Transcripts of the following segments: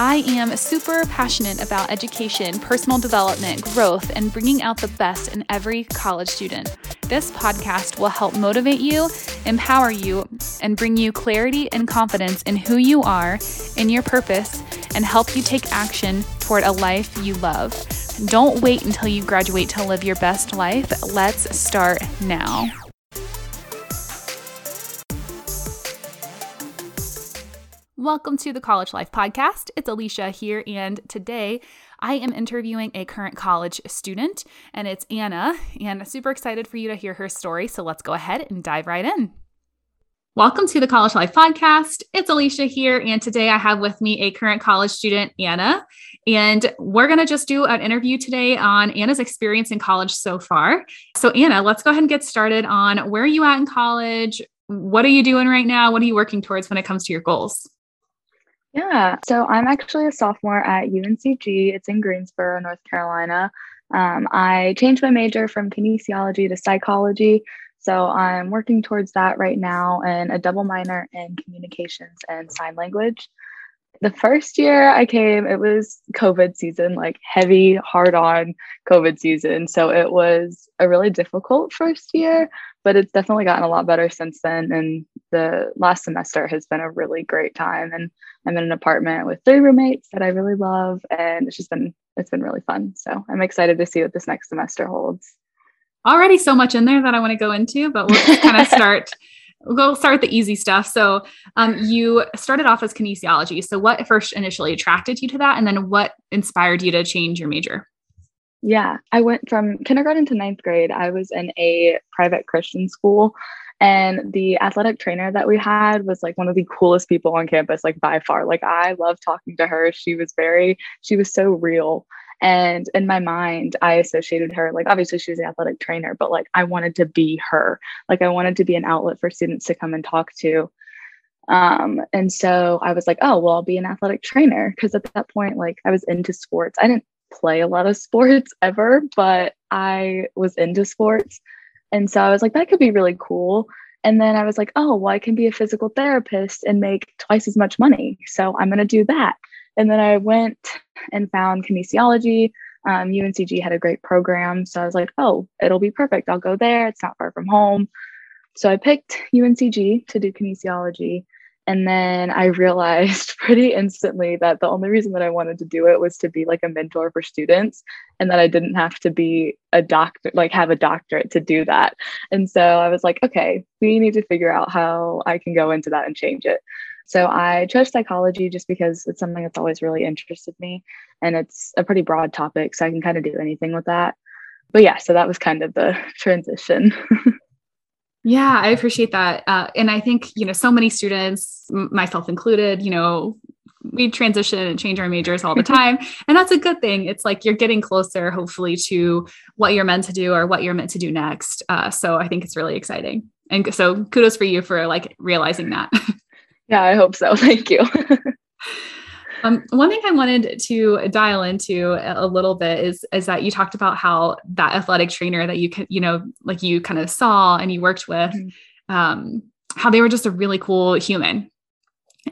I am super passionate about education, personal development, growth, and bringing out the best in every college student. This podcast will help motivate you, empower you, and bring you clarity and confidence in who you are, in your purpose, and help you take action toward a life you love. Don't wait until you graduate to live your best life. Let's start now. Welcome to the College Life Podcast. It's Alicia here, and today I am interviewing a current college student, and it's Anna. And I'm super excited for you to hear her story. So let's go ahead and dive right in. Welcome to the College Life Podcast. It's Alicia here, and today I have with me a current college student, Anna. And we're going to just do an interview today on Anna's experience in college so far. So, Anna, let's go ahead and get started on where are you at in college? What are you doing right now? What are you working towards when it comes to your goals? Yeah, so I'm actually a sophomore at UNCG. It's in Greensboro, North Carolina. Um, I changed my major from kinesiology to psychology. So I'm working towards that right now and a double minor in communications and sign language. The first year I came, it was COVID season, like heavy, hard on COVID season. So it was a really difficult first year, but it's definitely gotten a lot better since then. And the last semester has been a really great time. And I'm in an apartment with three roommates that I really love, and it's just been it's been really fun. So I'm excited to see what this next semester holds. Already so much in there that I want to go into, but we'll kind of start. We'll start the easy stuff. So, um, you started off as kinesiology. So, what first initially attracted you to that, and then what inspired you to change your major? Yeah, I went from kindergarten to ninth grade. I was in a private Christian school. And the athletic trainer that we had was like one of the coolest people on campus, like by far. Like, I love talking to her. She was very, she was so real. And in my mind, I associated her, like, obviously, she was an athletic trainer, but like, I wanted to be her. Like, I wanted to be an outlet for students to come and talk to. Um, and so I was like, oh, well, I'll be an athletic trainer. Cause at that point, like, I was into sports. I didn't play a lot of sports ever, but I was into sports. And so I was like, that could be really cool. And then I was like, oh, well, I can be a physical therapist and make twice as much money. So I'm going to do that. And then I went and found kinesiology. Um, UNCG had a great program. So I was like, oh, it'll be perfect. I'll go there. It's not far from home. So I picked UNCG to do kinesiology. And then I realized pretty instantly that the only reason that I wanted to do it was to be like a mentor for students and that I didn't have to be a doctor, like have a doctorate to do that. And so I was like, okay, we need to figure out how I can go into that and change it. So I chose psychology just because it's something that's always really interested me and it's a pretty broad topic. So I can kind of do anything with that. But yeah, so that was kind of the transition. Yeah, I appreciate that. Uh, and I think, you know, so many students, myself included, you know, we transition and change our majors all the time. and that's a good thing. It's like you're getting closer, hopefully, to what you're meant to do or what you're meant to do next. Uh, so I think it's really exciting. And so kudos for you for like realizing that. yeah, I hope so. Thank you. Um, one thing I wanted to dial into a little bit is is that you talked about how that athletic trainer that you could, you know like you kind of saw and you worked with, mm-hmm. um, how they were just a really cool human,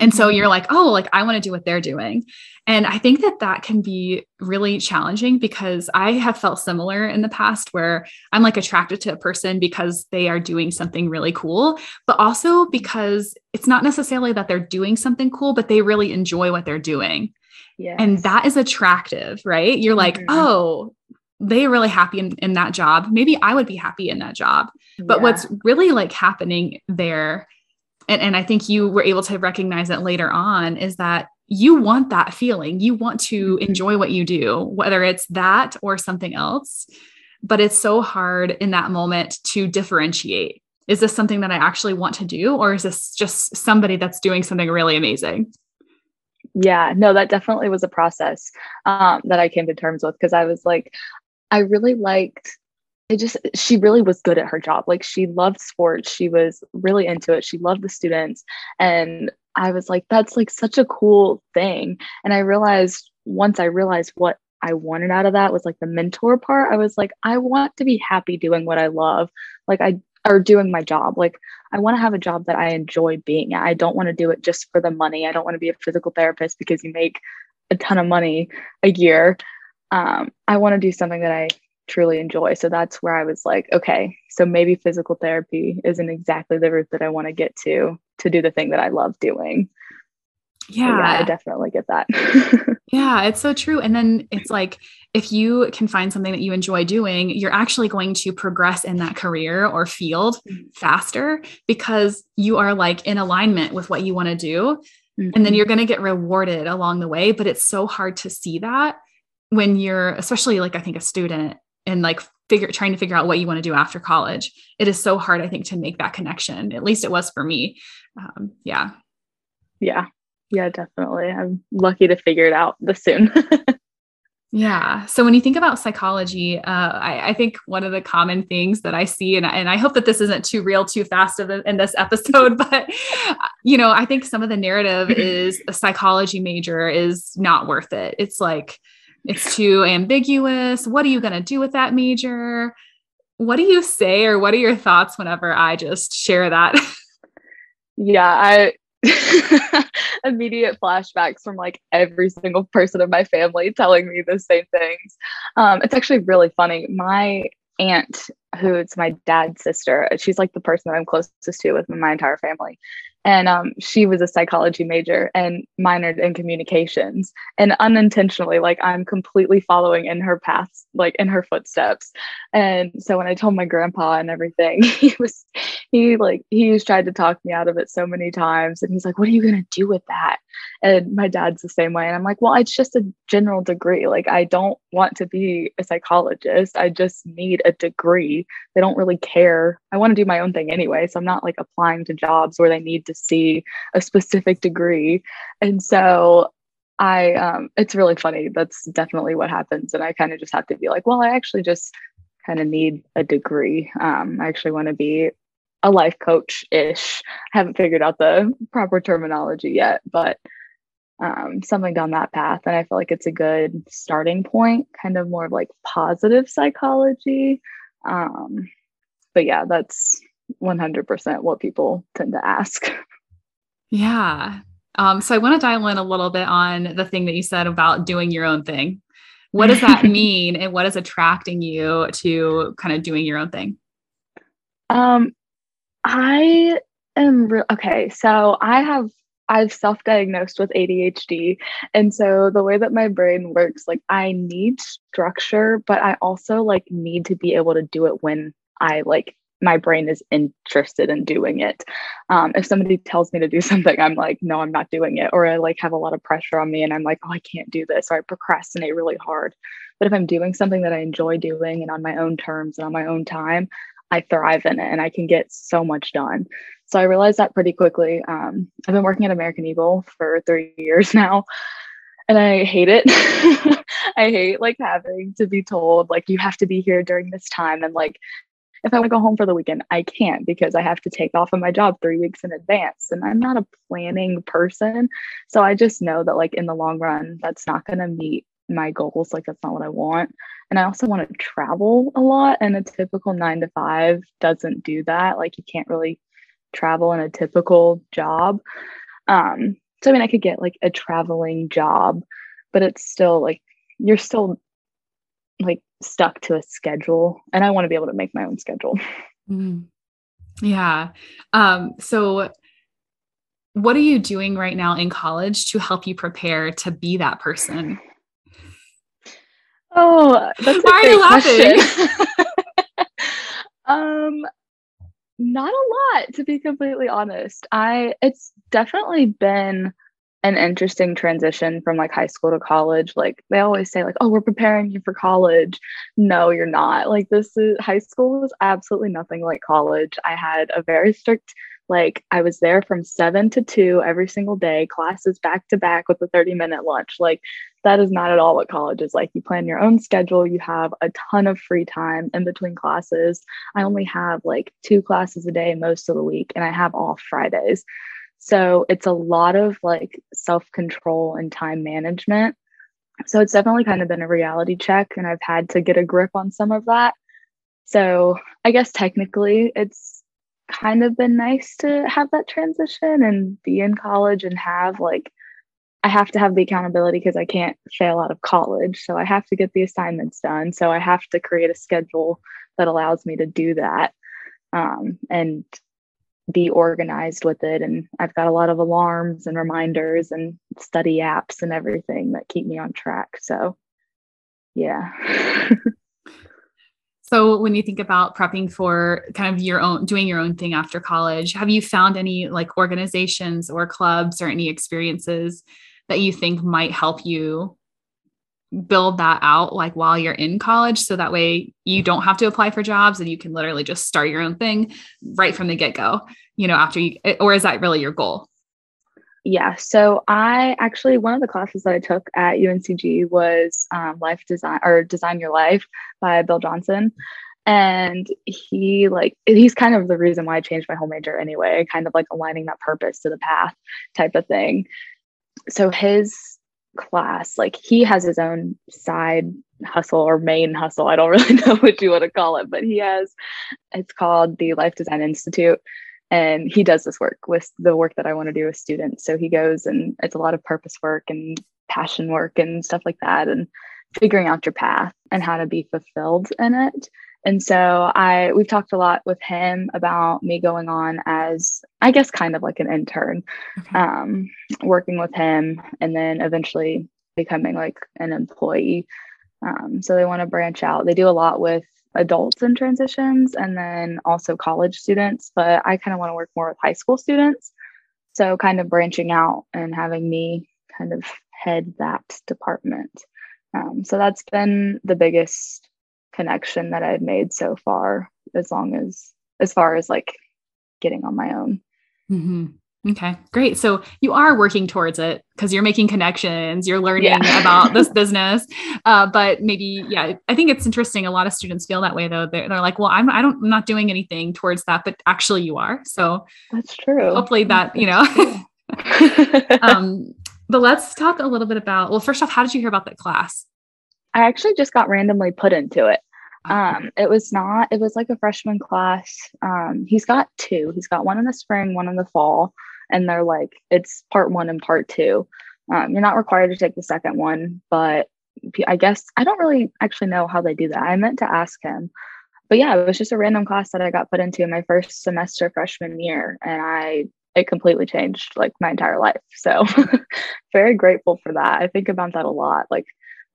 and so mm-hmm. you're like, oh, like I want to do what they're doing. And I think that that can be really challenging because I have felt similar in the past where I'm like attracted to a person because they are doing something really cool, but also because it's not necessarily that they're doing something cool, but they really enjoy what they're doing. Yes. And that is attractive, right? You're like, mm-hmm. oh, they're really happy in, in that job. Maybe I would be happy in that job. But yeah. what's really like happening there and, and I think you were able to recognize it later on is that you want that feeling. You want to mm-hmm. enjoy what you do, whether it's that or something else. But it's so hard in that moment to differentiate. Is this something that I actually want to do, or is this just somebody that's doing something really amazing? Yeah, no, that definitely was a process um, that I came to terms with because I was like, I really liked it just she really was good at her job. Like she loved sports. She was really into it. She loved the students. And i was like that's like such a cool thing. And i realized once i realized what i wanted out of that was like the mentor part i was like i want to be happy doing what i love. Like i or doing my job. Like i want to have a job that i enjoy being at. I don't want to do it just for the money. I don't want to be a physical therapist because you make a ton of money a year. Um, I want to do something that I truly enjoy. So that's where I was like, okay, so maybe physical therapy isn't exactly the route that I want to get to to do the thing that I love doing. Yeah. yeah I definitely get that. yeah, it's so true. And then it's like if you can find something that you enjoy doing, you're actually going to progress in that career or field mm-hmm. faster because you are like in alignment with what you want to do. Mm-hmm. And then mm-hmm. you're going to get rewarded along the way. But it's so hard to see that when you're, especially like I think a student and like figure trying to figure out what you want to do after college. It is so hard, I think, to make that connection. At least it was for me. Um, yeah. Yeah. Yeah, definitely. I'm lucky to figure it out this soon. Yeah. So when you think about psychology, uh, I, I, think one of the common things that I see, and, and I hope that this isn't too real too fast in this episode, but you know, I think some of the narrative is a psychology major is not worth it. It's like it's too ambiguous. What are you going to do with that major? What do you say, or what are your thoughts whenever I just share that? Yeah, I immediate flashbacks from like every single person in my family telling me the same things. Um, it's actually really funny. My aunt, who's my dad's sister, she's like the person that I'm closest to with my entire family and um, she was a psychology major and minored in communications. And unintentionally like i'm completely following in her paths like in her footsteps. And so when i told my grandpa and everything he was he like he's tried to talk me out of it so many times and he's like what are you going to do with that and my dad's the same way and i'm like well it's just a general degree like i don't want to be a psychologist i just need a degree they don't really care i want to do my own thing anyway so i'm not like applying to jobs where they need to see a specific degree. And so I, um, it's really funny. That's definitely what happens. And I kind of just have to be like, well, I actually just kind of need a degree. Um, I actually want to be a life coach ish. I haven't figured out the proper terminology yet, but um, something down that path. And I feel like it's a good starting point, kind of more of like positive psychology. Um, but yeah, that's 100% what people tend to ask. Yeah. Um, so I want to dial in a little bit on the thing that you said about doing your own thing. What does that mean and what is attracting you to kind of doing your own thing? Um, I am re- okay. So I have I've self-diagnosed with ADHD. And so the way that my brain works, like I need structure, but I also like need to be able to do it when I like my brain is interested in doing it. Um, if somebody tells me to do something, I'm like, no, I'm not doing it. Or I like have a lot of pressure on me and I'm like, oh, I can't do this. Or I procrastinate really hard. But if I'm doing something that I enjoy doing and on my own terms and on my own time, I thrive in it and I can get so much done. So I realized that pretty quickly. Um, I've been working at American Eagle for three years now and I hate it. I hate like having to be told like you have to be here during this time and like if I want to go home for the weekend, I can't because I have to take off of my job three weeks in advance. And I'm not a planning person. So I just know that, like, in the long run, that's not going to meet my goals. Like, that's not what I want. And I also want to travel a lot. And a typical nine to five doesn't do that. Like, you can't really travel in a typical job. Um, so, I mean, I could get like a traveling job, but it's still like you're still like stuck to a schedule and I want to be able to make my own schedule. Mm. Yeah. Um, so what are you doing right now in college to help you prepare to be that person? Oh, that's Why are you laughing? um not a lot to be completely honest. I it's definitely been an interesting transition from like high school to college. Like they always say, like, oh, we're preparing you for college. No, you're not. Like this is high school was absolutely nothing like college. I had a very strict like I was there from seven to two every single day, classes back to back with a 30 minute lunch. Like that is not at all what college is like. You plan your own schedule, you have a ton of free time in between classes. I only have like two classes a day most of the week, and I have off Fridays. So it's a lot of like self control and time management. So it's definitely kind of been a reality check, and I've had to get a grip on some of that. So I guess technically it's kind of been nice to have that transition and be in college and have like I have to have the accountability because I can't fail out of college. So I have to get the assignments done. So I have to create a schedule that allows me to do that um, and be organized with it. And I've got a lot of alarms and reminders and study apps and everything that keep me on track. So, yeah. So when you think about prepping for kind of your own doing your own thing after college, have you found any like organizations or clubs or any experiences that you think might help you build that out like while you're in college so that way you don't have to apply for jobs and you can literally just start your own thing right from the get-go, you know, after you or is that really your goal? Yeah. So I actually, one of the classes that I took at UNCG was um, Life Design or Design Your Life by Bill Johnson. And he, like, he's kind of the reason why I changed my whole major anyway, kind of like aligning that purpose to the path type of thing. So his class, like, he has his own side hustle or main hustle. I don't really know what you want to call it, but he has, it's called the Life Design Institute and he does this work with the work that I want to do with students. So he goes and it's a lot of purpose work and passion work and stuff like that, and figuring out your path and how to be fulfilled in it. And so I we've talked a lot with him about me going on as I guess kind of like an intern, okay. um, working with him, and then eventually becoming like an employee. Um, so they want to branch out. They do a lot with adults in transitions and then also college students, but I kind of want to work more with high school students. So, kind of branching out and having me kind of head that department. Um, so, that's been the biggest connection that I've made so far, as long as, as far as like getting on my own. Mm-hmm. Okay, great. So you are working towards it because you're making connections, you're learning yeah. about this business. Uh, but maybe, yeah, I think it's interesting. A lot of students feel that way though. They're, they're like, well, I'm, I don't, I'm not doing anything towards that, but actually you are. So that's true. Hopefully that, you know, um, but let's talk a little bit about, well, first off, how did you hear about that class? I actually just got randomly put into it. Um, it was not, it was like a freshman class. Um, he's got two. He's got one in the spring, one in the fall. And they're like it's part one and part two. Um, you're not required to take the second one but i guess i don't really actually know how they do that. I meant to ask him. But yeah it was just a random class that i got put into my first semester freshman year and i it completely changed like my entire life. So very grateful for that. I think about that a lot. Like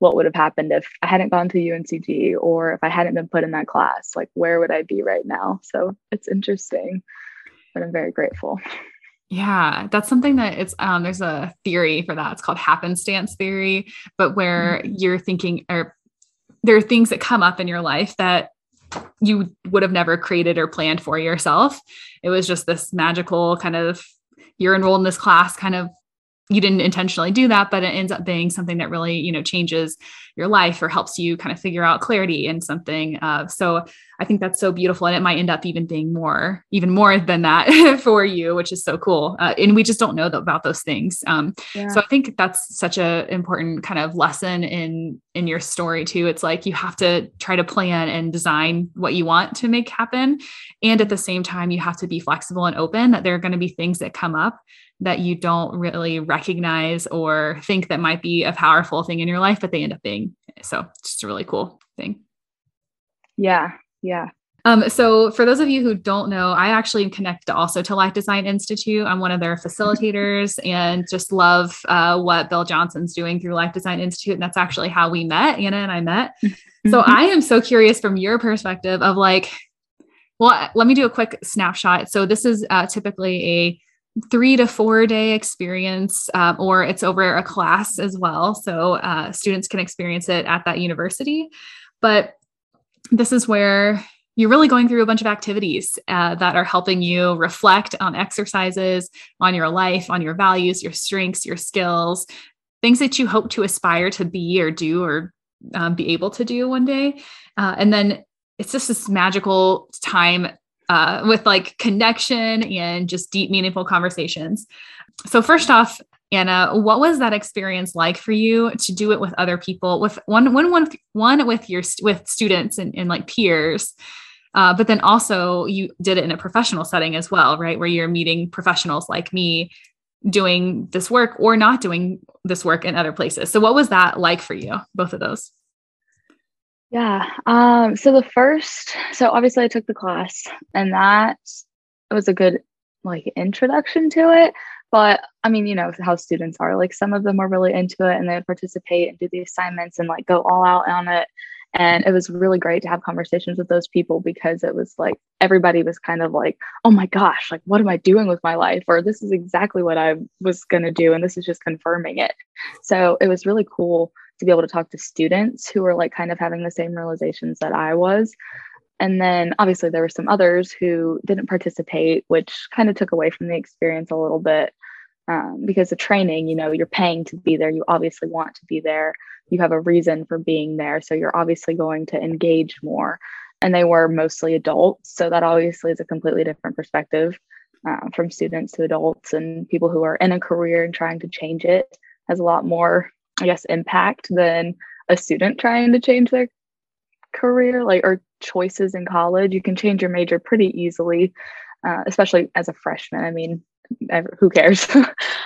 what would have happened if i hadn't gone to uncg or if i hadn't been put in that class like where would i be right now so it's interesting but i'm very grateful yeah, that's something that it's um there's a theory for that. It's called happenstance theory, but where mm-hmm. you're thinking or there are things that come up in your life that you would have never created or planned for yourself. It was just this magical kind of you're enrolled in this class kind of you didn't intentionally do that but it ends up being something that really you know changes your life or helps you kind of figure out clarity in something uh, so i think that's so beautiful and it might end up even being more even more than that for you which is so cool uh, and we just don't know about those things um, yeah. so i think that's such a important kind of lesson in in your story too it's like you have to try to plan and design what you want to make happen and at the same time you have to be flexible and open that there are going to be things that come up that you don't really recognize or think that might be a powerful thing in your life, but they end up being. So it's just a really cool thing. Yeah. Yeah. Um, so for those of you who don't know, I actually connect also to Life Design Institute. I'm one of their facilitators and just love uh, what Bill Johnson's doing through Life Design Institute. And that's actually how we met, Anna and I met. so I am so curious from your perspective of like, well, let me do a quick snapshot. So this is uh, typically a three to four day experience, um, or it's over a class as well. So uh, students can experience it at that university. But this is where you're really going through a bunch of activities uh, that are helping you reflect on exercises, on your life, on your values, your strengths, your skills, things that you hope to aspire to be or do or um, be able to do one day. Uh, and then it's just this magical time uh, with like connection and just deep, meaningful conversations. So, first off, Anna, what was that experience like for you to do it with other people, with one, one, one, one with your with students and, and like peers, uh, but then also you did it in a professional setting as well, right, where you're meeting professionals like me. doing this work or not doing this work in other places. So what was that like for you, both of those? Yeah. Um, so the first, so obviously I took the class and that was a good like introduction to it. But I mean, you know how students are. Like some of them are really into it and they would participate and do the assignments and like go all out on it. And it was really great to have conversations with those people because it was like everybody was kind of like, oh my gosh, like what am I doing with my life? Or this is exactly what I was going to do. And this is just confirming it. So it was really cool to be able to talk to students who were like kind of having the same realizations that I was. And then obviously there were some others who didn't participate, which kind of took away from the experience a little bit. Um, because the training, you know, you're paying to be there. You obviously want to be there. You have a reason for being there. So you're obviously going to engage more. And they were mostly adults. So that obviously is a completely different perspective uh, from students to adults and people who are in a career and trying to change it has a lot more I guess, impact than a student trying to change their career, like or choices in college. You can change your major pretty easily, uh, especially as a freshman. I mean, who cares?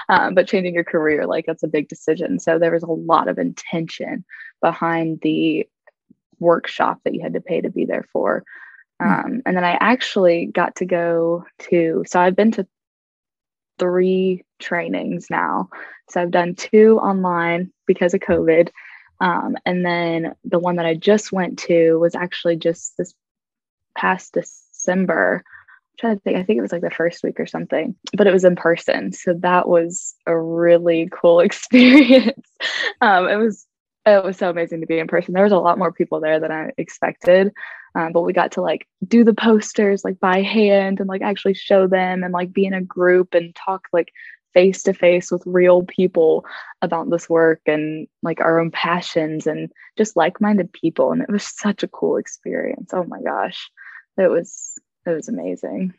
um, but changing your career, like that's a big decision. So there was a lot of intention behind the workshop that you had to pay to be there for. Hmm. Um, and then I actually got to go to, so I've been to three trainings now. So I've done two online because of COVID. Um, and then the one that I just went to was actually just this past December. I'm trying to think, I think it was like the first week or something, but it was in person. So that was a really cool experience. um, it was it was so amazing to be in person. There was a lot more people there than I expected. Um, but we got to like do the posters like by hand and like actually show them and like be in a group and talk like face to face with real people about this work and like our own passions and just like-minded people and it was such a cool experience oh my gosh it was it was amazing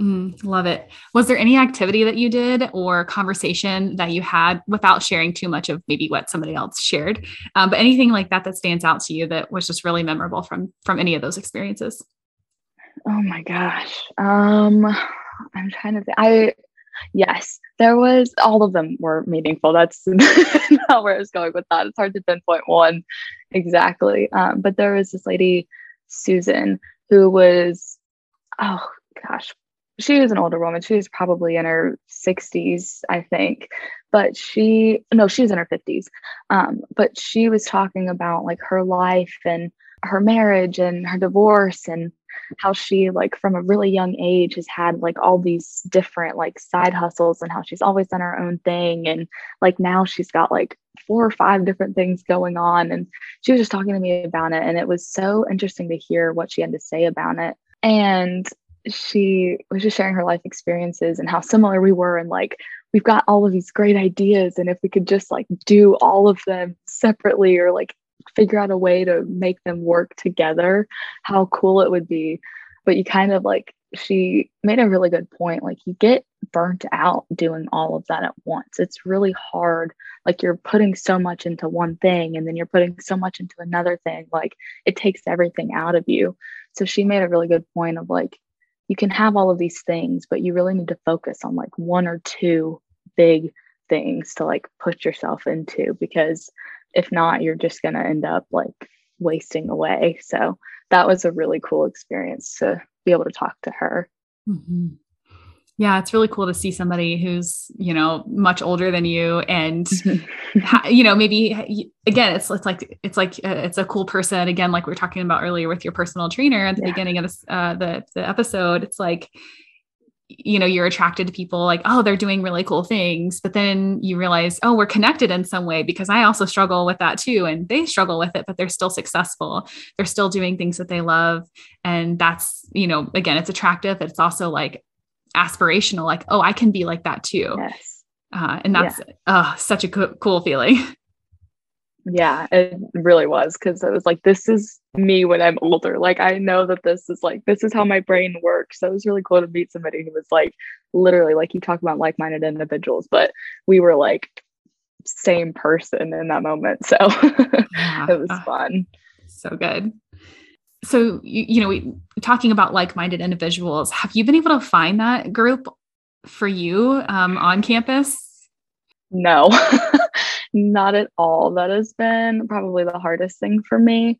Mm, love it. Was there any activity that you did or conversation that you had without sharing too much of maybe what somebody else shared, um, but anything like that that stands out to you that was just really memorable from from any of those experiences? Oh my gosh, um, I'm trying to. Think. I yes, there was. All of them were meaningful. That's not where I was going with that. It's hard to pinpoint one exactly, um, but there was this lady, Susan, who was oh gosh she was an older woman. She was probably in her 60s, I think. But she, no, she was in her 50s. Um, but she was talking about like her life and her marriage and her divorce and how she like from a really young age has had like all these different like side hustles and how she's always done her own thing. And like now she's got like four or five different things going on. And she was just talking to me about it and it was so interesting to hear what she had to say about it. And she was just sharing her life experiences and how similar we were. And like we've got all of these great ideas and if we could just like do all of them separately or like figure out a way to make them work together how cool it would be. But you kind of like she made a really good point like you get burnt out doing all of that at once. It's really hard like you're putting so much into one thing and then you're putting so much into another thing like it takes everything out of you. So she made a really good point of like you can have all of these things, but you really need to focus on like one or two big things to like put yourself into because if not, you're just going to end up like wasting away. So that was a really cool experience to be able to talk to her. Mm-hmm yeah it's really cool to see somebody who's you know much older than you and you know maybe again it's it's like it's like uh, it's a cool person again like we were talking about earlier with your personal trainer at the yeah. beginning of this uh, the the episode it's like you know you're attracted to people like oh they're doing really cool things but then you realize oh we're connected in some way because i also struggle with that too and they struggle with it but they're still successful. They're still doing things that they love and that's you know again it's attractive it's also like aspirational like oh i can be like that too. Yes. Uh, and that's yeah. uh, such a co- cool feeling yeah it really was because it was like this is me when i'm older. Like i know that this is like this is how my brain works. So it was really cool to meet somebody who was like literally like you talk about like-minded individuals but we were like same person in that moment. So yeah. it was fun. So good. So you, you know we talking about like-minded individuals have you been able to find that group for you um, on campus? No, not at all. That has been probably the hardest thing for me.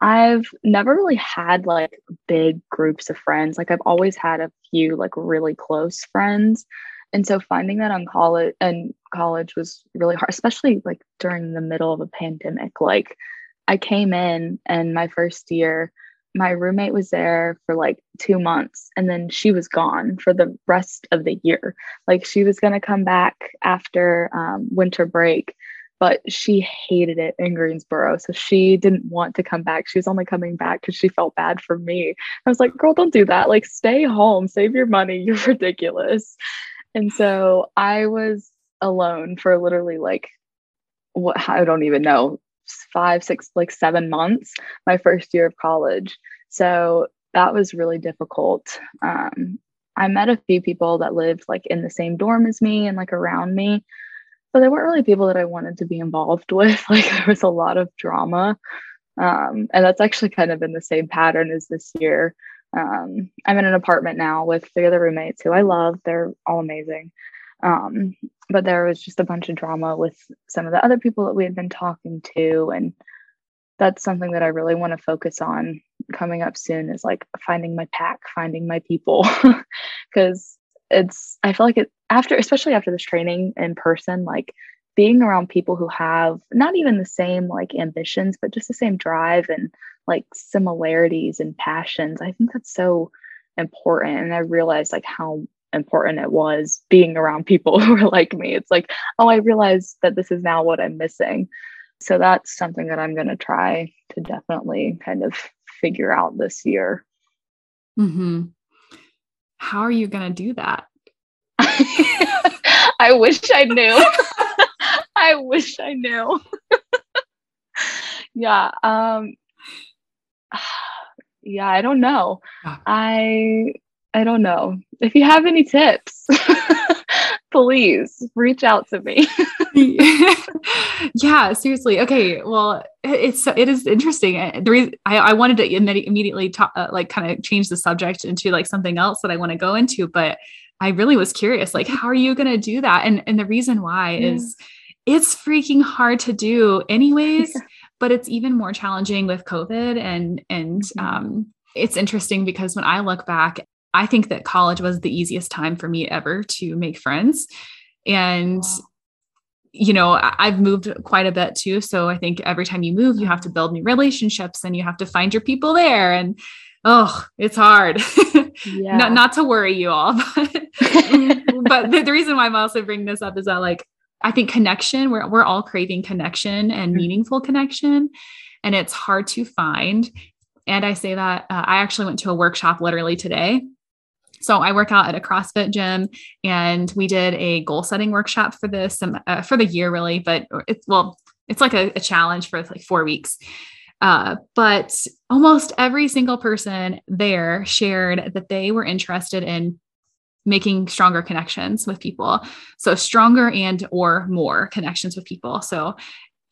I've never really had like big groups of friends. Like I've always had a few like really close friends. And so finding that on college and college was really hard, especially like during the middle of a pandemic. Like I came in and my first year, my roommate was there for like two months and then she was gone for the rest of the year. Like she was going to come back after um, winter break, but she hated it in Greensboro. So she didn't want to come back. She was only coming back because she felt bad for me. I was like, girl, don't do that. Like, stay home, save your money. You're ridiculous. And so I was alone for literally like what I don't even know, five, six, like seven months, my first year of college. So that was really difficult. Um, I met a few people that lived like in the same dorm as me and like around me, but they weren't really people that I wanted to be involved with. Like there was a lot of drama. Um, and that's actually kind of in the same pattern as this year. Um, I'm in an apartment now with three other roommates who I love. They're all amazing. Um, but there was just a bunch of drama with some of the other people that we had been talking to. And that's something that I really want to focus on coming up soon is like finding my pack, finding my people. Because it's, I feel like it, after, especially after this training in person, like being around people who have not even the same like ambitions, but just the same drive and like similarities and passions. I think that's so important. And I realized like how important it was being around people who are like me. It's like, oh, I realized that this is now what I'm missing. So that's something that I'm going to try to definitely kind of figure out this year. Mm-hmm. How are you going to do that? I wish I knew. I wish I knew. yeah. Um, yeah, I don't know. I I don't know. If you have any tips, please reach out to me. yeah, seriously. Okay. Well, it's it is interesting. The reason I, I wanted to immediately talk, uh, like kind of change the subject into like something else that I want to go into, but I really was curious, like, how are you going to do that? And and the reason why yeah. is it's freaking hard to do, anyways. but it's even more challenging with COVID and and mm-hmm. um, it's interesting because when I look back I think that college was the easiest time for me ever to make friends. And, wow. you know, I've moved quite a bit too. So I think every time you move, you have to build new relationships and you have to find your people there. And oh, it's hard. Yeah. not, not to worry you all. But, but the, the reason why I'm also bringing this up is that, like, I think connection, we're, we're all craving connection and mm-hmm. meaningful connection. And it's hard to find. And I say that uh, I actually went to a workshop literally today so I work out at a CrossFit gym, and we did a goal setting workshop for this um, uh, for the year, really. But it's well, it's like a, a challenge for like four weeks. Uh, but almost every single person there shared that they were interested in making stronger connections with people. So stronger and or more connections with people. So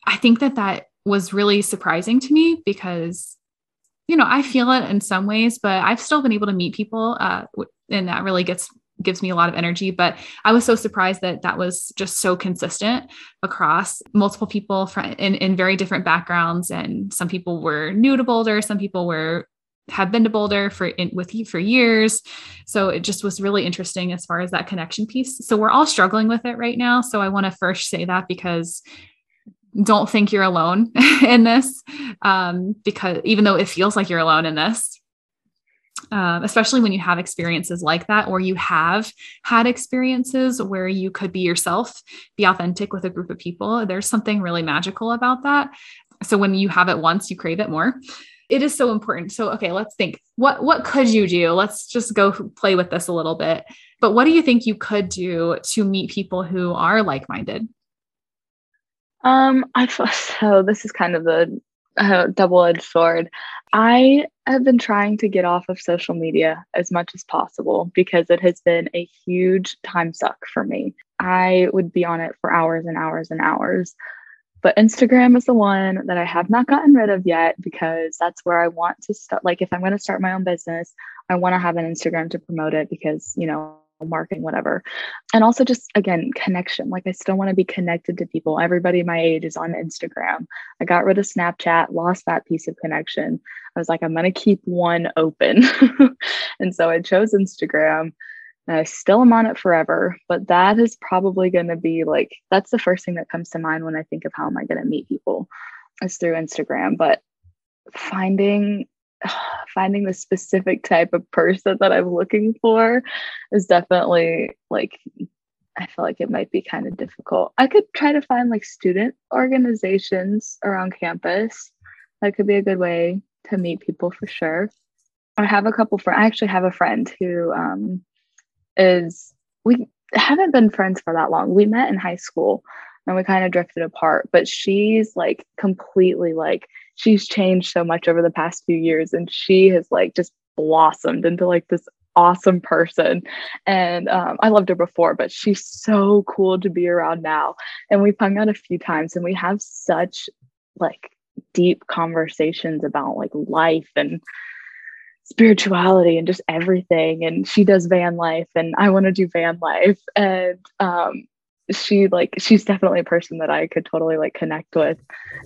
I think that that was really surprising to me because you know, I feel it in some ways, but I've still been able to meet people, uh, and that really gets gives me a lot of energy. But I was so surprised that that was just so consistent across multiple people from in, in very different backgrounds. And some people were new to Boulder, some people were have been to Boulder for in, with you for years. So it just was really interesting as far as that connection piece. So we're all struggling with it right now. So I want to first say that because don't think you're alone in this um, because even though it feels like you're alone in this um, especially when you have experiences like that or you have had experiences where you could be yourself be authentic with a group of people there's something really magical about that. So when you have it once you crave it more. It is so important. So okay let's think what what could you do? Let's just go play with this a little bit. But what do you think you could do to meet people who are like-minded? Um, I thought so this is kind of the uh, double-edged sword. I have been trying to get off of social media as much as possible because it has been a huge time suck for me. I would be on it for hours and hours and hours. But Instagram is the one that I have not gotten rid of yet because that's where I want to start. Like, if I'm going to start my own business, I want to have an Instagram to promote it because, you know, marketing, whatever. And also just again, connection. Like I still want to be connected to people. Everybody my age is on Instagram. I got rid of Snapchat, lost that piece of connection. I was like, I'm gonna keep one open. and so I chose Instagram. And I still am on it forever, but that is probably going to be like, that's the first thing that comes to mind when I think of how am I going to meet people is through Instagram. But finding finding the specific type of person that I'm looking for is definitely like I feel like it might be kind of difficult. I could try to find like student organizations around campus. That could be a good way to meet people for sure. I have a couple friends. I actually have a friend who um, is we haven't been friends for that long. We met in high school and we kind of drifted apart, but she's like completely like she's changed so much over the past few years and she has like just blossomed into like this awesome person. And um, i loved her before but she's so cool to be around now. And we've hung out a few times and we have such like deep conversations about like life and spirituality and just everything. And she does van life and i want to do van life. And um, she like she's definitely a person that i could totally like connect with.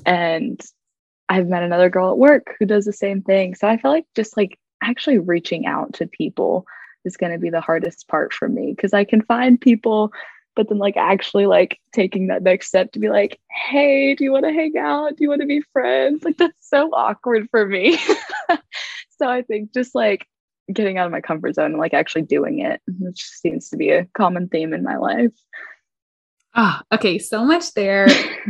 And I've met another girl at work who does the same thing. So I feel like just like actually reaching out to people is going to be the hardest part for me because I can find people, but then like actually like taking that next step to be like, hey, do you want to hang out? Do you want to be friends? Like that's so awkward for me. so I think just like getting out of my comfort zone and like actually doing it, which seems to be a common theme in my life. Ah, oh, okay. So much there.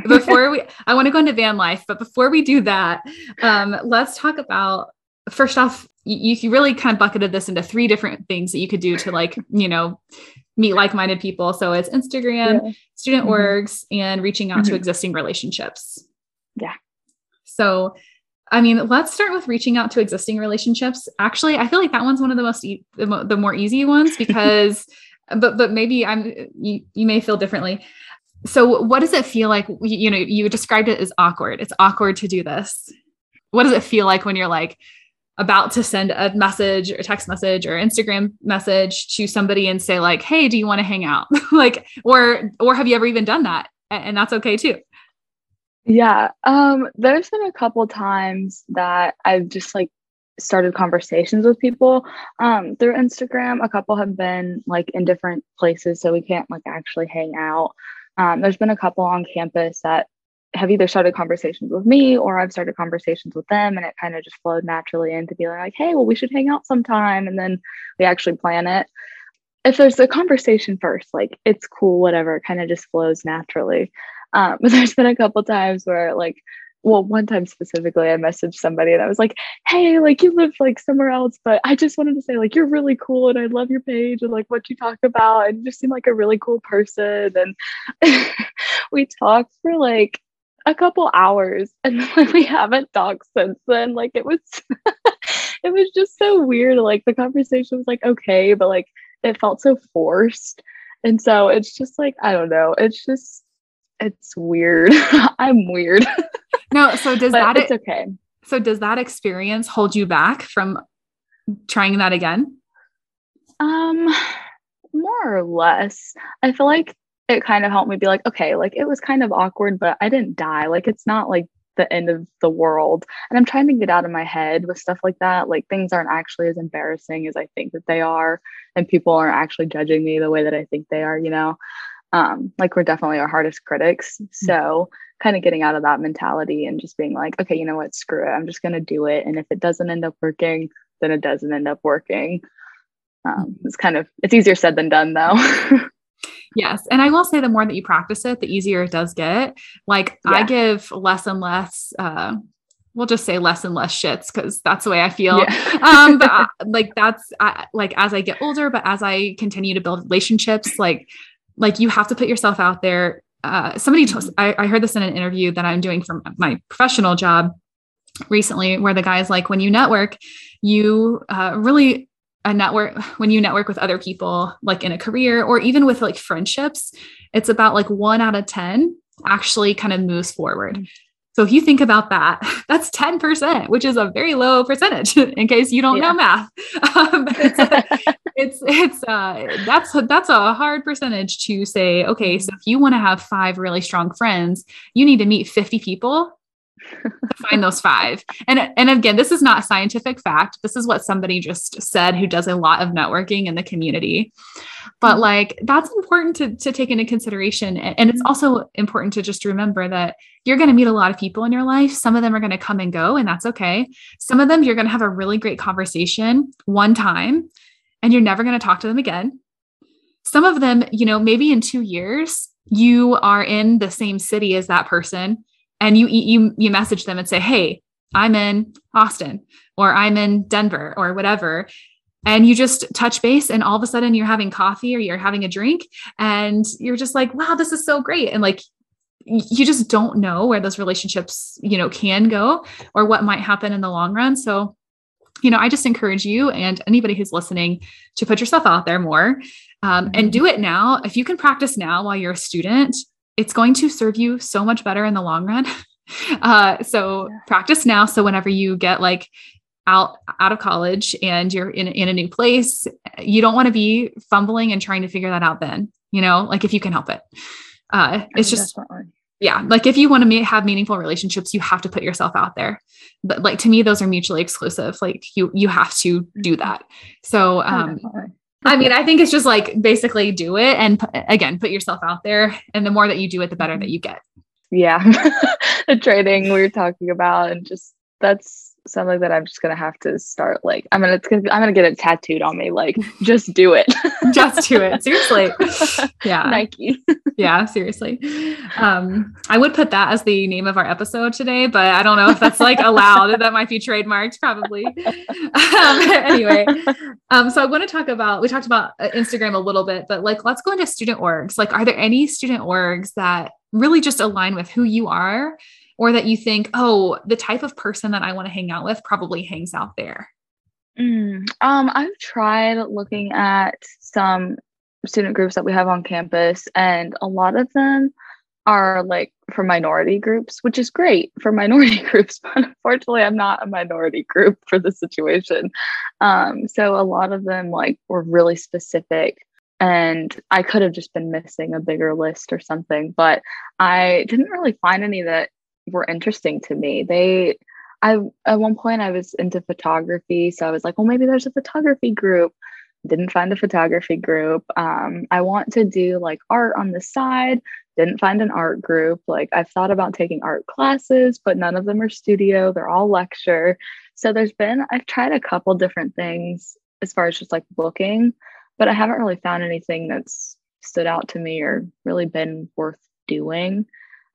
Before we, I want to go into van life, but before we do that, um, let's talk about first off, you, you really kind of bucketed this into three different things that you could do to like, you know, meet like-minded people. So it's Instagram, yeah. student mm-hmm. orgs, and reaching out mm-hmm. to existing relationships. Yeah. So, I mean, let's start with reaching out to existing relationships. Actually, I feel like that one's one of the most e- the, mo- the more easy ones because but but maybe I'm you, you may feel differently. So what does it feel like? You know, you described it as awkward. It's awkward to do this. What does it feel like when you're like about to send a message or text message or Instagram message to somebody and say like, "Hey, do you want to hang out?" like or or have you ever even done that? And that's okay too. Yeah. Um there's been a couple times that I've just like started conversations with people um, through Instagram. A couple have been like in different places, so we can't like actually hang out. Um, there's been a couple on campus that have either started conversations with me or I've started conversations with them, and it kind of just flowed naturally into being like, hey, well, we should hang out sometime, and then we actually plan it. If there's a conversation first, like it's cool, whatever, it kind of just flows naturally. Um, but there's been a couple times where like well, one time specifically, I messaged somebody and I was like, hey, like you live like somewhere else, but I just wanted to say, like, you're really cool and I love your page and like what you talk about. And you just seem like a really cool person. And we talked for like a couple hours and we haven't talked since then. Like it was, it was just so weird. Like the conversation was like okay, but like it felt so forced. And so it's just like, I don't know. It's just, it's weird. I'm weird. No, so does that it's okay. So does that experience hold you back from trying that again? Um more or less. I feel like it kind of helped me be like, okay, like it was kind of awkward, but I didn't die. Like it's not like the end of the world. And I'm trying to get out of my head with stuff like that. Like things aren't actually as embarrassing as I think that they are. And people aren't actually judging me the way that I think they are, you know? Um, like we're definitely our hardest critics. Mm-hmm. So kind of getting out of that mentality and just being like, okay, you know what, screw it. I'm just going to do it. And if it doesn't end up working, then it doesn't end up working. Um, mm-hmm. it's kind of, it's easier said than done though. yes. And I will say the more that you practice it, the easier it does get. Like yeah. I give less and less, uh, we'll just say less and less shits because that's the way I feel. Yeah. um, but I, like that's I, like as I get older, but as I continue to build relationships, like like you have to put yourself out there uh, somebody told, I, I heard this in an interview that I'm doing for my professional job recently, where the guy's like, when you network, you uh, really a network when you network with other people, like in a career or even with like friendships, it's about like one out of ten actually kind of moves forward. So if you think about that, that's 10%, which is a very low percentage in case you don't yeah. know math. Um, it's, it's, it's, uh, that's, that's a hard percentage to say, okay, so if you want to have five really strong friends, you need to meet 50 people find those five. And and again, this is not scientific fact. This is what somebody just said who does a lot of networking in the community. But mm-hmm. like that's important to, to take into consideration. And, it's mm-hmm. also important to just remember that you're going to meet a lot of people in your life. Some of them are going to come and go, and that's okay. Some of them you're going to have a really great conversation one time and you're never going to talk to them again. Some of them, you know, maybe in two years, you are in the same city as that person and you you you message them and say hey i'm in austin or i'm in denver or whatever. And you just touch base and all of a sudden you're having coffee or you're having a drink and you're just like wow this is so great. And like you just don't know where those relationships you know can go or what might happen in the long run. So you know i just encourage you and anybody who's listening to put yourself out there more um, and mm-hmm. do it now. If you can practice now while you're a student it's going to serve you so much better in the long run. Uh, so yeah. practice now. So whenever you get like out out of college and you're in, in a new place, you don't want to be fumbling and trying to figure that out then, you know, like if you can help it. Uh, it's just, yeah, like if you want to have meaningful relationships, you have to put yourself out there. But like to me, those are mutually exclusive. Like you, you have to do mm-hmm. that. So, um, I mean, I think it's just like basically do it and again, put yourself out there. And the more that you do it, the better that you get. Yeah. the training we were talking about, and just that's something that I'm just gonna have to start like I'm gonna, gonna I'm gonna get it tattooed on me like just do it. Just do it seriously. Yeah. Nike. Yeah seriously. Um I would put that as the name of our episode today but I don't know if that's like allowed that might be trademarked probably. Um, anyway um so I want to talk about we talked about uh, Instagram a little bit but like let's go into student orgs. Like are there any student orgs that really just align with who you are or that you think, oh, the type of person that I want to hang out with probably hangs out there? Mm, um, I've tried looking at some student groups that we have on campus, and a lot of them are like for minority groups, which is great for minority groups, but unfortunately, I'm not a minority group for the situation. Um, so a lot of them like were really specific and I could have just been missing a bigger list or something, but I didn't really find any that were interesting to me. They I at one point I was into photography, so I was like, well, maybe there's a photography group. Didn't find a photography group. Um, I want to do like art on the side. Didn't find an art group. Like I've thought about taking art classes, but none of them are studio. They're all lecture. So there's been I've tried a couple different things as far as just like booking, but I haven't really found anything that's stood out to me or really been worth doing.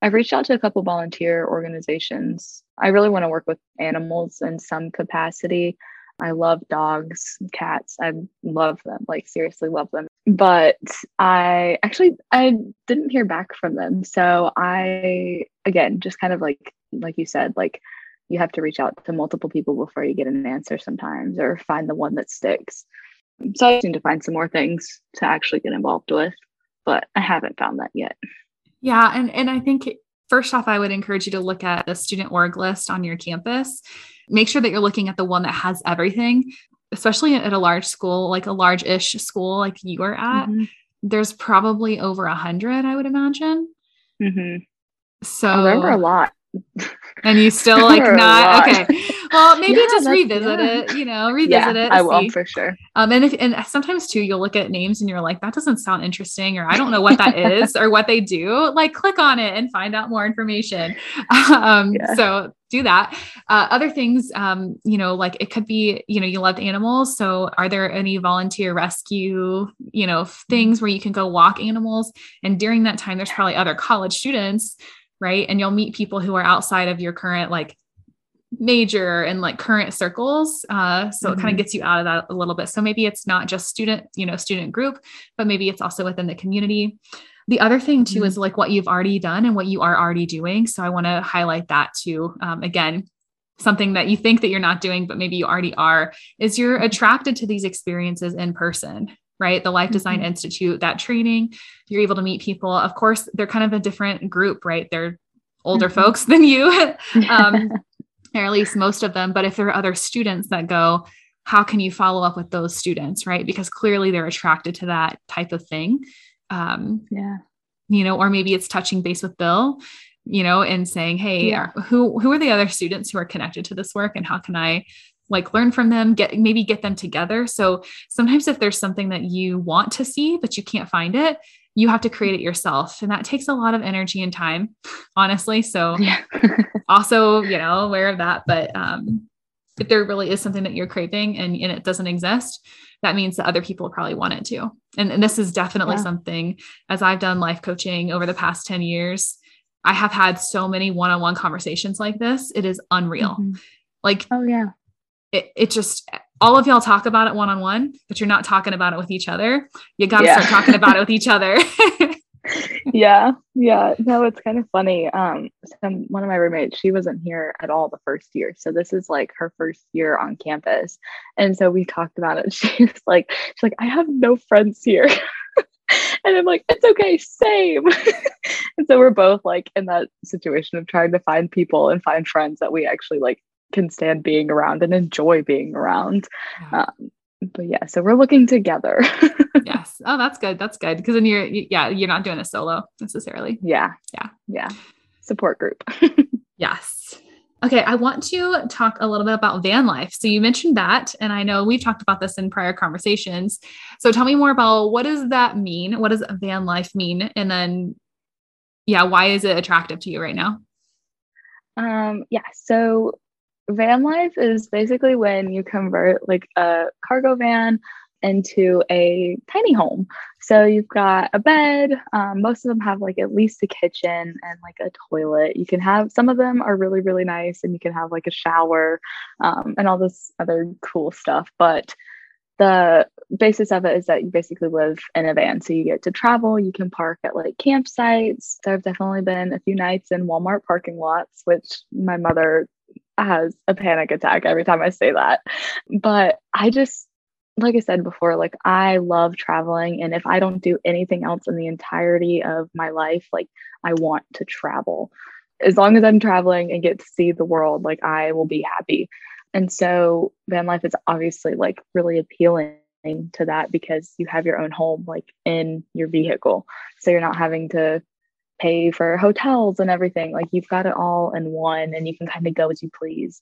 I've reached out to a couple volunteer organizations. I really want to work with animals in some capacity. I love dogs, cats. I love them, like seriously love them. But I actually I didn't hear back from them. So I again just kind of like like you said, like you have to reach out to multiple people before you get an answer sometimes or find the one that sticks. So I need to find some more things to actually get involved with, but I haven't found that yet. Yeah. And, and I think first off, I would encourage you to look at the student org list on your campus. Make sure that you're looking at the one that has everything, especially at a large school, like a large ish school like you are at. Mm-hmm. There's probably over a hundred, I would imagine. Mm-hmm. So there were a lot and you still like not okay. Well maybe yeah, just revisit yeah. it you know revisit yeah, it i will see. for sure. Um and if and sometimes too you'll look at names and you're like that doesn't sound interesting or i don't know what that is or what they do like click on it and find out more information. Um so do that. Uh, other things um you know like it could be you know you loved animals so are there any volunteer rescue you know things where you can go walk animals? And during that time there's probably other college students right? And you'll meet people who are outside of your current like major and like current circles uh, so mm-hmm. it kind of gets you out of that a little bit. So maybe it's not just student you know student group but maybe it's also within the community. The other thing too mm-hmm. is like what you've already done and what you are already doing. So i want to highlight that too. Um, again something that you think that you're not doing but maybe you already are is you're attracted to these experiences in person right? The Life Design mm-hmm. Institute, that training, you're able to meet people. Of course, they're kind of a different group, right? They're older mm-hmm. folks than you, um, or at least most of them. But if there are other students that go, how can you follow up with those students, right? Because clearly they're attracted to that type of thing. Um, yeah. You know, or maybe it's touching base with Bill, you know, and saying, "Hey, yeah. who who are the other students who are connected to this work, and how can I like learn from them get maybe get them together. So sometimes if there's something that you want to see but you can't find it you have to create it yourself. And that takes a lot of energy and time honestly. So yeah. also you know aware of that. But um, if there really is something that you're craving and, and it doesn't exist that means that other people probably want it too. And, and this is definitely yeah. something as i've done life coaching over the past 10 years i have had so many one-on-one conversations like this. It is unreal. Mm-hmm. like oh yeah it, it just all of y'all talk about it one on one, but you're not talking about it with each other. You got to yeah. start talking about it with each other. yeah, yeah. No, it's kind of funny. Um, some, one of my roommates, she wasn't here at all the first year, so this is like her first year on campus, and so we talked about it. She's like, she's like, I have no friends here. and I'm like, it's okay, same. and so we're both like in that situation of trying to find people and find friends that we actually like can stand being around and enjoy being around. Yeah. Um, but yeah, so we're looking together. yes. Oh, that's good. That's good. Because then you're, yeah, you're not doing a solo necessarily. Yeah. Yeah. Yeah. Support group. yes. Okay, I want to talk a little bit about van life. So you mentioned that, and I know we've talked about this in prior conversations. So tell me more about what does that mean? What does van life mean? And then, yeah, why is it attractive to you right now? Um, yeah, so van life is basically when you convert like a cargo van into a tiny home. So you've got a bed. Um, most of them have like at least a kitchen and like a toilet. You can have some of them are really, really nice and you can have like a shower um, and all this other cool stuff. But the basis of it is that you basically live in a van. So you get to travel, you can park at like campsites. There have definitely been a few nights in Walmart parking lots, which my mother has a panic attack every time I say that. But I just, like I said before, like I love traveling. And if I don't do anything else in the entirety of my life, like I want to travel. As long as I'm traveling and get to see the world, like I will be happy. And so van life is obviously like really appealing to that because you have your own home like in your vehicle. So you're not having to pay for hotels and everything. Like you've got it all in one and you can kind of go as you please.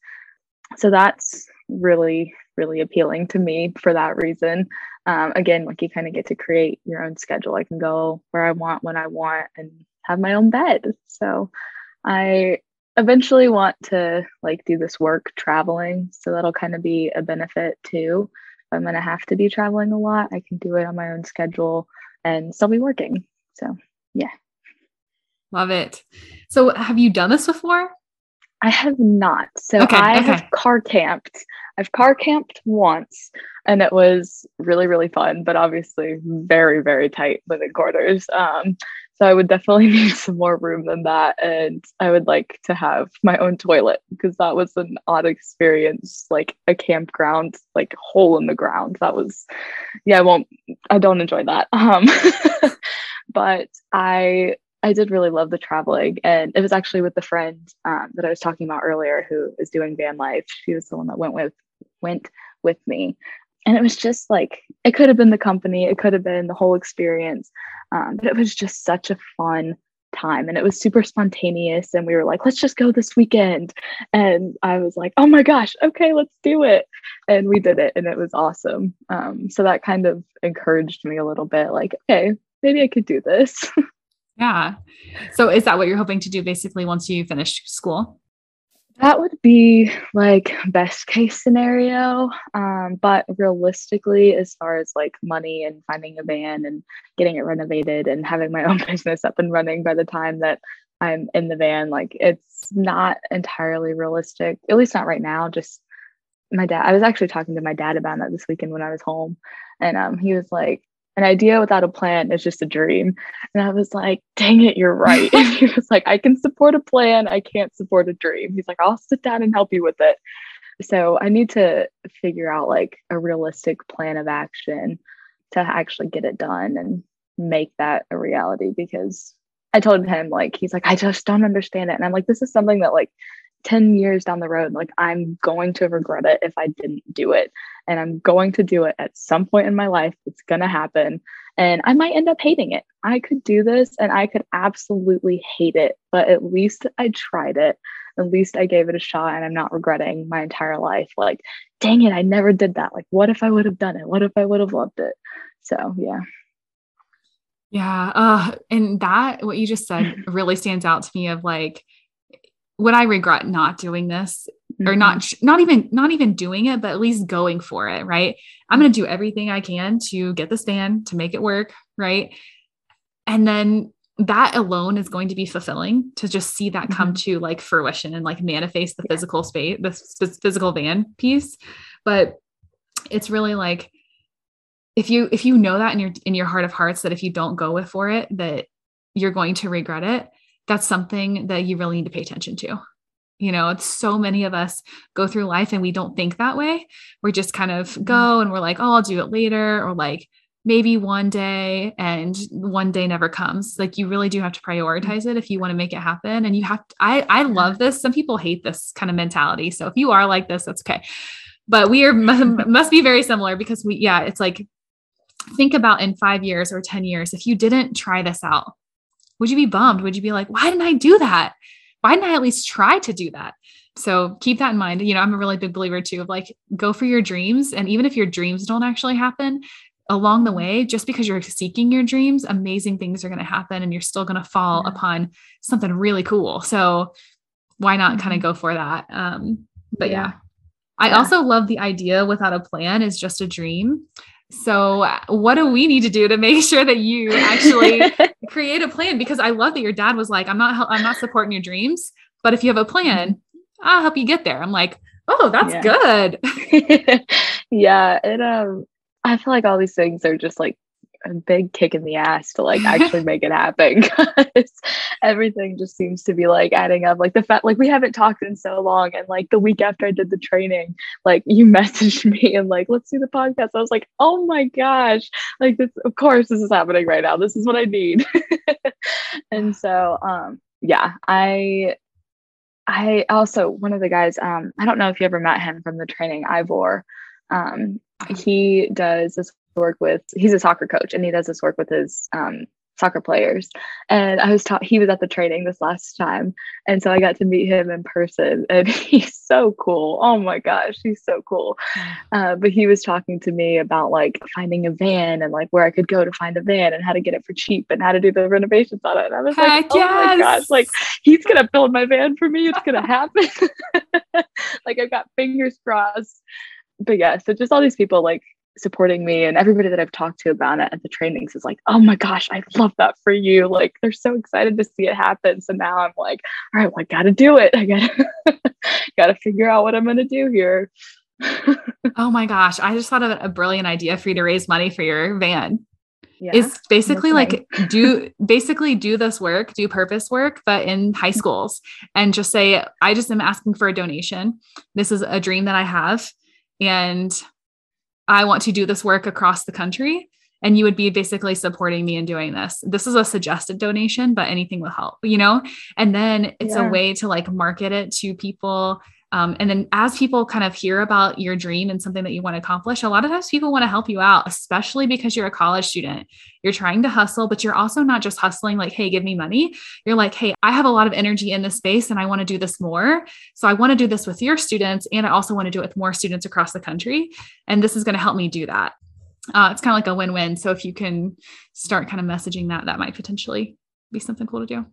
So that's really, really appealing to me for that reason. Um, again, like you kind of get to create your own schedule. I can go where I want, when I want, and have my own bed. So I eventually want to like do this work traveling. So that'll kind of be a benefit too. If I'm going to have to be traveling a lot, I can do it on my own schedule and still be working. So, yeah. Love it. So, have you done this before? I have not. So, okay, I okay. have car camped. I've car camped once and it was really, really fun, but obviously very, very tight living quarters. Um, so I would definitely need some more room than that. And I would like to have my own toilet because that was an odd experience, like a campground, like hole in the ground. That was, yeah, I won't, I don't enjoy that. Um, but I I did really love the traveling. And it was actually with the friend um, that I was talking about earlier who is doing van life. She was the one that went with went with me. And it was just like it could have been the company, it could have been the whole experience. Um, but it was just such a fun time and it was super spontaneous and we were like let's just go this weekend and i was like oh my gosh okay let's do it and we did it and it was awesome um, so that kind of encouraged me a little bit like okay maybe i could do this Yeah. So is that what you're hoping to do basically once you finish school? That would be like best case scenario. Um, but realistically, as far as like money and finding a van and getting it renovated and having my own business up and running by the time that I'm in the van, like it's not entirely realistic, at least not right now. Just my dad, I was actually talking to my dad about that this weekend when I was home. And um, he was like, an idea without a plan is just a dream. And I was like, dang it, you're right. and he was like, I can support a plan. I can't support a dream. He's like, I'll sit down and help you with it. So I need to figure out like a realistic plan of action to actually get it done and make that a reality because I told him like he's like I just don't understand it and I'm like this is something that like 10 years down the road like I'm going to regret it if I didn't do it and I'm going to do it at some point in my life it's going to happen and I might end up hating it. I could do this and I could absolutely hate it, but at least I tried it. At least I gave it a shot and I'm not regretting my entire life. Like, dang it, I never did that. Like, what if I would have done it? What if I would have loved it? So, yeah. Yeah. Uh, and that, what you just said, really stands out to me of like, would I regret not doing this mm-hmm. or not, mm-hmm. not even, not even doing it, but at least going for it. Right. I'm going to do everything I can to get this van, to make it work. Right. And then that alone is going to be fulfilling to just see that come mm-hmm. to like fruition and like manifest the yeah. physical space, the physical van piece. But it's really like, if you if you know that in your in your heart of hearts that if you don't go with for it that you're going to regret it that's something that you really need to pay attention to. You know it's so many of us go through life and we don't think that way. We just kind of mm-hmm. go and we're like oh i'll do it later or like maybe one day and one day never comes. Like you really do have to prioritize it if you want to make it happen and you have to, i i love this. Some people hate this kind of mentality so if you are like this that's okay. But we are must be very similar because we yeah it's like think about in five years or 10 years, if you didn't try this out, would you be bummed? Would you be like, why didn't I do that? Why didn't I at least try to do that? So keep that in mind. You know, I'm a really big believer too of like, go for your dreams. And even if your dreams don't actually happen, along the way, just because you're seeking your dreams, amazing things are going to happen and you're still going to fall yeah. upon something really cool. So why not mm-hmm. kind of go for that? Um, but yeah. yeah. I yeah. also love the idea without a plan is just a dream. So, what do we need to do to make sure that you actually create a plan? Because I love that your dad was like, "I'm not, I'm not supporting your dreams, but if you have a plan. I'll help you get there." I'm like, "Oh, that's yeah. good." yeah, it um, I feel like all these things are just like a big kick in the ass to like actually make it happen because everything just seems to be like adding up. Like the fact, like we haven't talked in so long, and like the week after I did the training, like you messaged me and like let's do the podcast. I was like, oh my gosh, like this. Of course, this is happening right now. This is what I need. and so, um, yeah, I I also one of the guys, um, I don't know if you ever met him from the training, Ivor. Um, he does this work with he's a soccer coach and he does this work with his um, soccer players. And i was taught he was at the training this last time. And so i got to meet him in person and he's so cool. Oh my gosh he's so cool. Uh, but he was talking to me about like finding a van and like where i could go to find a van and how to get it for cheap and how to do the renovations on it. And i was Heck like oh yes. my gosh like he's gonna build my van for me. It's gonna happen. Like i've got fingers crossed but yeah so just all these people like supporting me and everybody that I've talked to about it at the trainings is like, oh my gosh, I love that for you. Like they're so excited to see it happen. So now I'm like, all right, well, I gotta do it. I gotta gotta figure out what I'm gonna do here. oh my gosh. I just thought of a brilliant idea for you to raise money for your van. Yeah, is basically like do basically do this work, do purpose work, but in high mm-hmm. schools and just say, I just am asking for a donation. This is a dream that I have. And I want to do this work across the country. And you would be basically supporting me in doing this. This is a suggested donation, but anything will help, you know? And then it's yeah. a way to like market it to people um, and then as people kind of hear about your dream and something that you want to accomplish, a lot of times people want to help you out, especially because you're a college student. You're trying to hustle, but you're also not just hustling like, hey, give me money. You're like, hey, I have a lot of energy in this space and I want to do this more. So I want to do this with your students. And I also want to do it with more students across the country. And this is going to help me do that. Uh, it's kind of like a win win. So if you can start kind of messaging that, that might potentially be something cool to do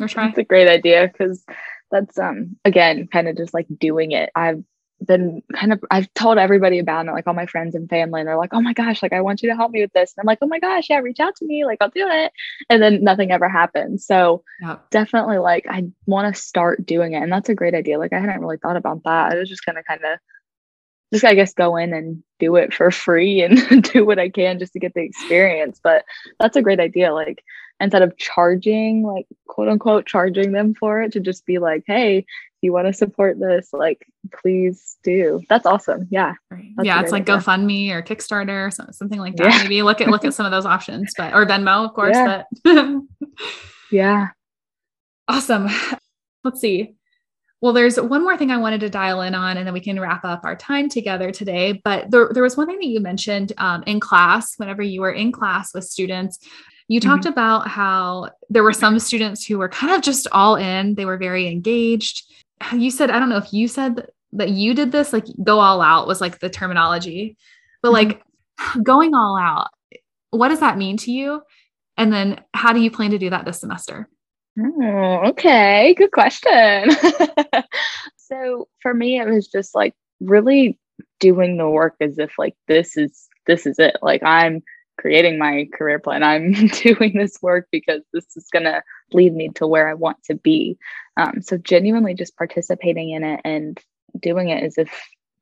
or try. It's a great idea because that's um again kind of just like doing it i've been kind of I've told everybody about it, like all my friends and family, and they're like, "Oh my gosh, like I want you to help me with this." And I'm like, "Oh my gosh, yeah, reach out to me, like I'll do it." And then nothing ever happens. So definitely, like I want to start doing it, and that's a great idea. Like I hadn't really thought about that. I was just gonna kind of, just I guess, go in and do it for free and do what I can just to get the experience. But that's a great idea. Like instead of charging, like quote unquote, charging them for it, to just be like, hey, if you want to support this, like, please do. That's awesome. Yeah. Right. Yeah. It's like idea. GoFundMe or Kickstarter or something like that. Yeah. Maybe look at look at some of those options, but or Venmo, of course. Yeah. But Yeah. Awesome. Let's see. Well, there's one more thing I wanted to dial in on, and then we can wrap up our time together today. But there, there was one thing that you mentioned um, in class, whenever you were in class with students, you mm-hmm. talked about how there were some students who were kind of just all in, they were very engaged. You said, I don't know if you said that you did this, like go all out was like the terminology, but mm-hmm. like going all out, what does that mean to you? And then how do you plan to do that this semester? Oh, okay, good question. so for me, it was just like really doing the work as if like this is this is it. Like I'm creating my career plan. I'm doing this work because this is gonna lead me to where I want to be. Um, so genuinely just participating in it and doing it as if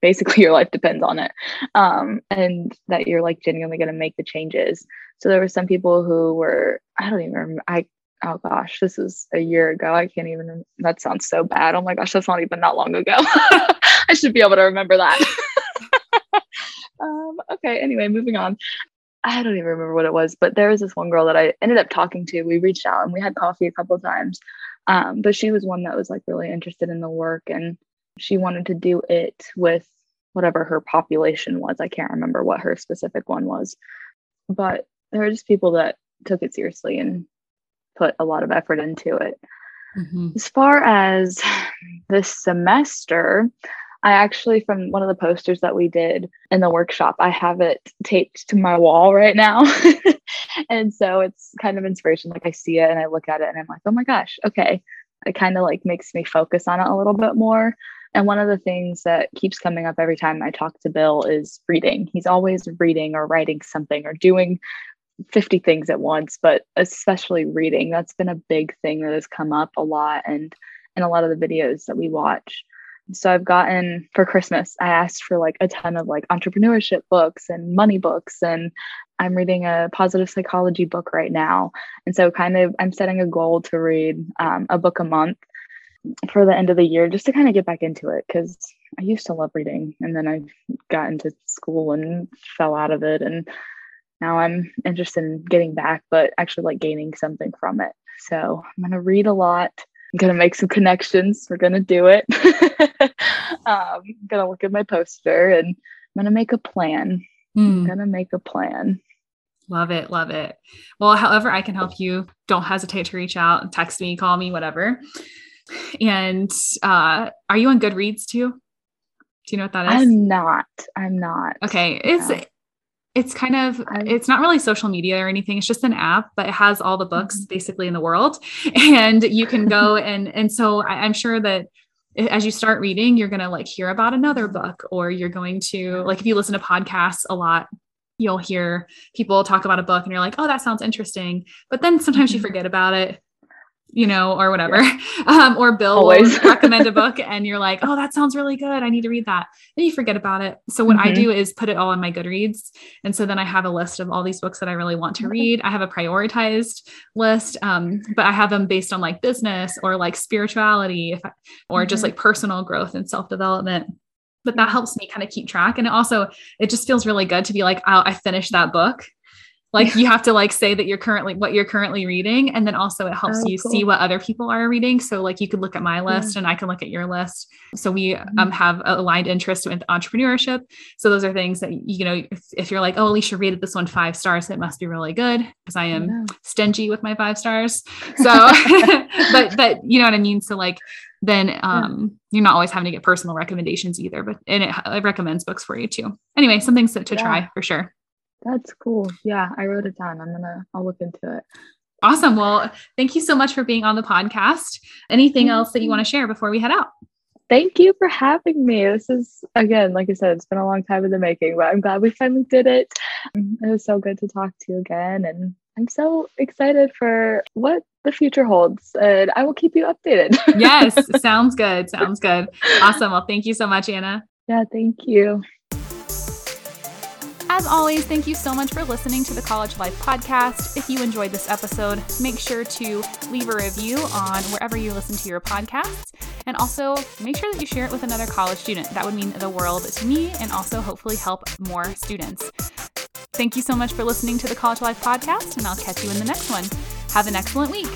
basically your life depends on it um, and that you're like genuinely going to make the changes so there were some people who were i don't even remember i oh gosh, this is a year ago. I can't even, that sounds so bad. Oh my gosh, that's not even that long ago. I should be able to remember that. um, okay, anyway, moving on. I don't even remember what it was, but there was this one girl that I ended up talking to. We reached out and we had coffee a couple times. Um, but she was one that was like really interested in the work and she wanted to do it with whatever her population was. I can't remember what her specific one was. But there were just people that took it seriously and put a lot of effort into it. Mm-hmm. As far as this semester, I actually, from one of the posters that we did in the workshop, I have it taped to my wall right now. and so it's kind of inspiration. Like I see it and I look at it and I'm like, oh my gosh, okay. It kind of like makes me focus on it a little bit more. And one of the things that keeps coming up every time I talk to Bill is reading. He's always reading or writing something or doing 50 things at once, but especially reading. That's been a big thing that has come up a lot and in a lot of the videos that we watch. So I've gotten for Christmas, I asked for like a ton of like entrepreneurship books and money books and I'm reading a positive psychology book right now. And so kind of I'm setting a goal to read um, a book a month for the end of the year just to kind of get back into it because I used to love reading and then I got into school and fell out of it and now I'm interested in getting back, but actually like gaining something from it. So I'm going to read a lot. I'm going to make some connections. We're going to do it. um, I'm going to look at my poster and I'm going to make a plan. Mm. I'm going to make a plan. Love it. Love it. Well, however I can help you, don't hesitate to reach out, text me, call me, whatever. And uh, are you on Goodreads too? Do you know what that is? I'm not. I'm not. Okay. It's it's kind of it's not really social media or anything it's just an app but it has all the books mm-hmm. basically in the world and you can go and and so I, i'm sure that as you start reading you're going to like hear about another book or you're going to like if you listen to podcasts a lot you'll hear people talk about a book and you're like oh that sounds interesting but then sometimes you mm-hmm. forget about it you know, or whatever. Um, or Bill Always. will recommend a book and you're like, oh, that sounds really good. I need to read that. And you forget about it. So what mm-hmm. I do is put it all on my Goodreads. And so then I have a list of all these books that I really want to read. I have a prioritized list, um, but I have them based on like business or like spirituality if I, or mm-hmm. just like personal growth and self-development but that helps me kind of keep track and it also it just feels really good to be like oh, i finished that book like you have to like say that you're currently what you're currently reading and then also it helps oh, you cool. see what other people are reading so like you could look at my list yeah. and i can look at your list so we mm-hmm. um, have aligned interest with entrepreneurship so those are things that you know if, if, you're like oh alicia rated this one five stars it must be really good because i am yeah. stingy with my five stars so but but you know what i mean so like then um, yeah. you're not always having to get personal recommendations either but and it, it recommends books for you too anyway some things to, to try for sure that's cool. Yeah, I wrote it down. I'm gonna I'll look into it. Awesome. Well, thank you so much for being on the podcast. Anything mm-hmm. else that you want to share before we head out? Thank you for having me. This is again, like I said, it's been a long time in the making, but I'm glad we finally did it. It was so good to talk to you again and I'm so excited for what the future holds and I will keep you updated. yes, sounds good. Sounds good. Awesome. Well, thank you so much, Anna. Yeah, thank you. As always, thank you so much for listening to the College Life podcast. If you enjoyed this episode, make sure to leave a review on wherever you listen to your podcasts. And also make sure that you share it with another college student. That would mean the world to me and also hopefully help more students. Thank you so much for listening to the College Life podcast, and I'll catch you in the next one. Have an excellent week.